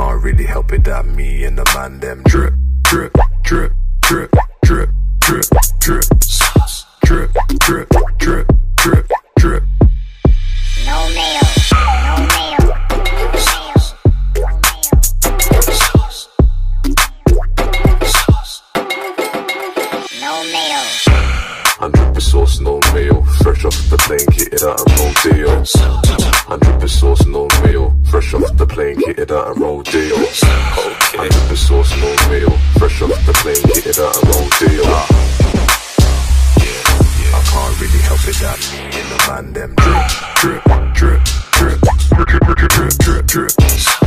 can't really help it that me and the man them drip, drip, drip, drip, drip, drip, drip, drip, drip, drip, drip, plane, kitted out a rodeo. Hundred per sauce, no mayo. Fresh off the plane, kitted out a rodeo. Ah. Yeah, I can't really help it that and the man them drip, drip, drip, drip, drip, drip, drip, drip, drip, drip,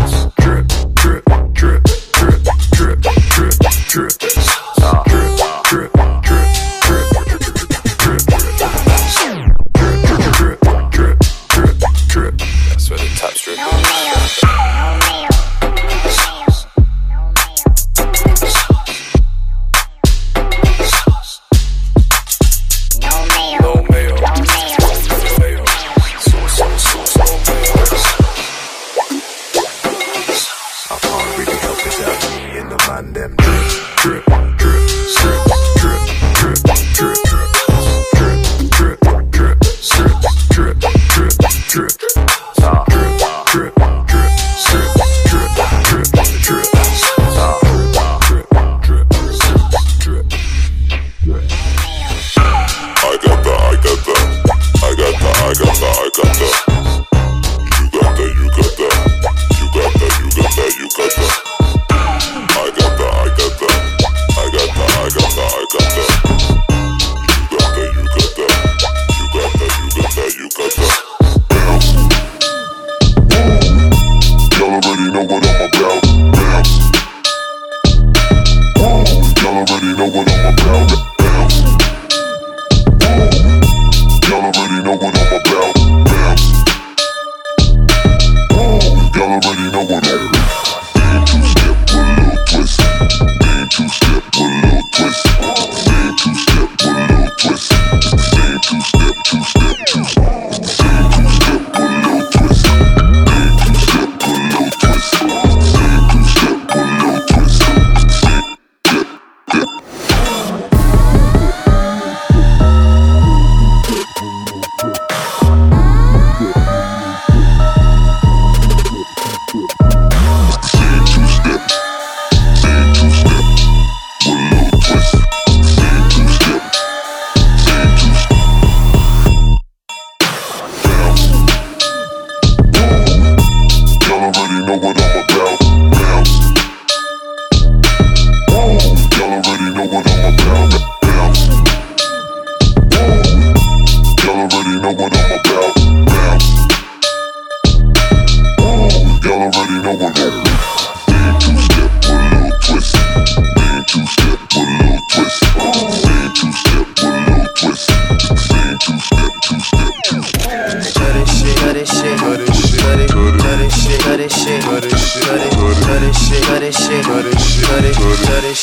know what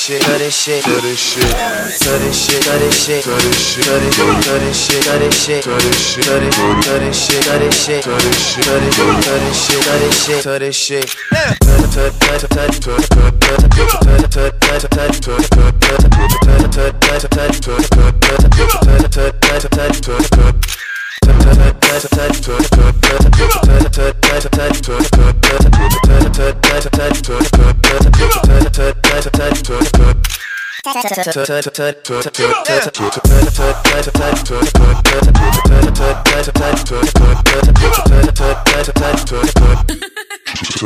cut it shit, cut it shit, cut it shit, cut it shit, cut it shit, cut it shit, cut it, cut it shit, cut it shit, cut it shit, cut it, cut it shit, cut it shit, cut it shit, cut it, cut it shit, cut it shit, cut it shit. Cut, Give up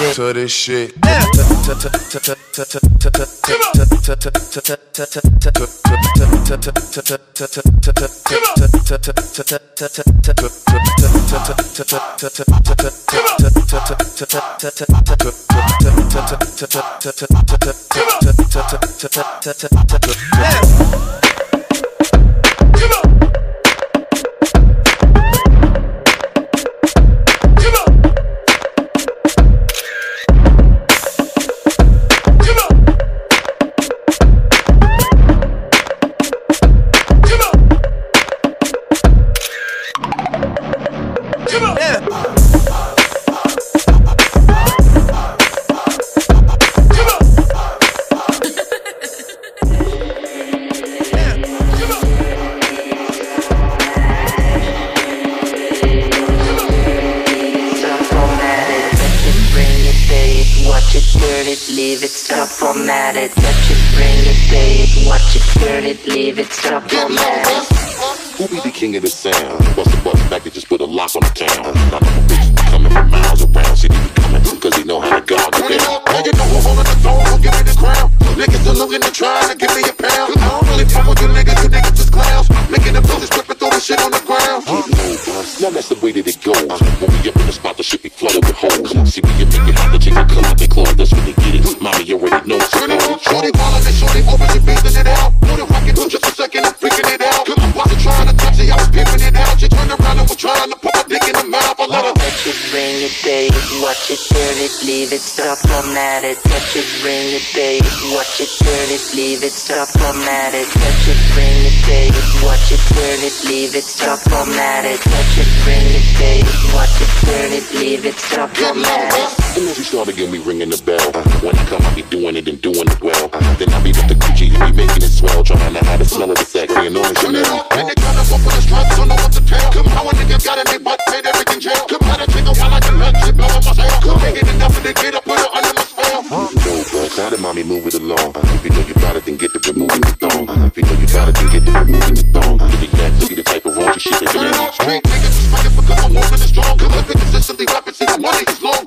shit, to this shit. Turn it, leave it, stop, format it. Touch it, bring it, pay it, watch it, turn it, leave it, stop, format it. Who be the king of the sound? Bust the bus back and just put a lock on the town. It, it, leave it, stop, format it. Touch it, bring it, it, watch it, turn it, leave it, stop, format it. Touch it, bring it, it, watch it, turn it, leave it, stop, format it. Touch it, bring it, it, watch it, turn it, leave it, stop, format it. And then she started getting me ringing the bell. When I come, I be doing it and doing it well. Then I be with the Gucci and be making it swell. Trying to hide the smell of the sack, being on it Chanel. and they tryna go for the stripes, don't know what to tell. Come how a nigga got in their butt, mommy it along? Uh, if you know you got it, then get to removing the thong. Uh, if you know you got it, then get to removing the thong. Get the yak, see the type of raunchy shit that you street niggas is fighting because I'm moving strong. Cause I've been consistently rapping, see the money is long.